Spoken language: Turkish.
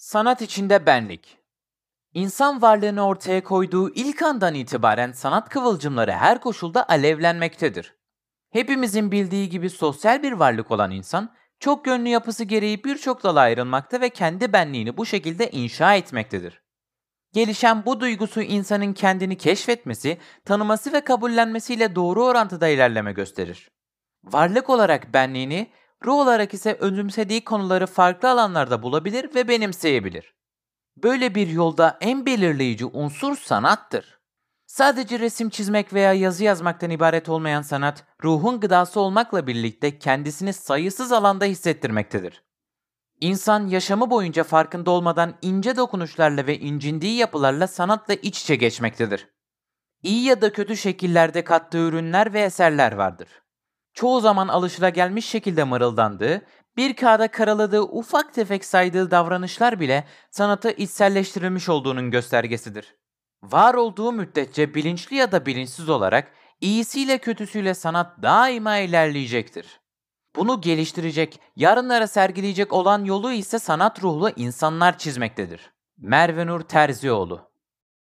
Sanat içinde benlik. İnsan varlığını ortaya koyduğu ilk andan itibaren sanat kıvılcımları her koşulda alevlenmektedir. Hepimizin bildiği gibi sosyal bir varlık olan insan, çok yönlü yapısı gereği birçok dala ayrılmakta ve kendi benliğini bu şekilde inşa etmektedir. Gelişen bu duygusu insanın kendini keşfetmesi, tanıması ve kabullenmesiyle doğru orantıda ilerleme gösterir. Varlık olarak benliğini, ruh olarak ise özümsediği konuları farklı alanlarda bulabilir ve benimseyebilir. Böyle bir yolda en belirleyici unsur sanattır. Sadece resim çizmek veya yazı yazmaktan ibaret olmayan sanat, ruhun gıdası olmakla birlikte kendisini sayısız alanda hissettirmektedir. İnsan yaşamı boyunca farkında olmadan ince dokunuşlarla ve incindiği yapılarla sanatla iç içe geçmektedir. İyi ya da kötü şekillerde kattığı ürünler ve eserler vardır. Çoğu zaman alışılagelmiş şekilde mırıldandığı, bir kağıda karaladığı ufak tefek saydığı davranışlar bile sanatı içselleştirilmiş olduğunun göstergesidir. Var olduğu müddetçe bilinçli ya da bilinçsiz olarak iyisiyle kötüsüyle sanat daima ilerleyecektir. Bunu geliştirecek, yarınlara sergileyecek olan yolu ise sanat ruhlu insanlar çizmektedir. Merve Nur Terzioğlu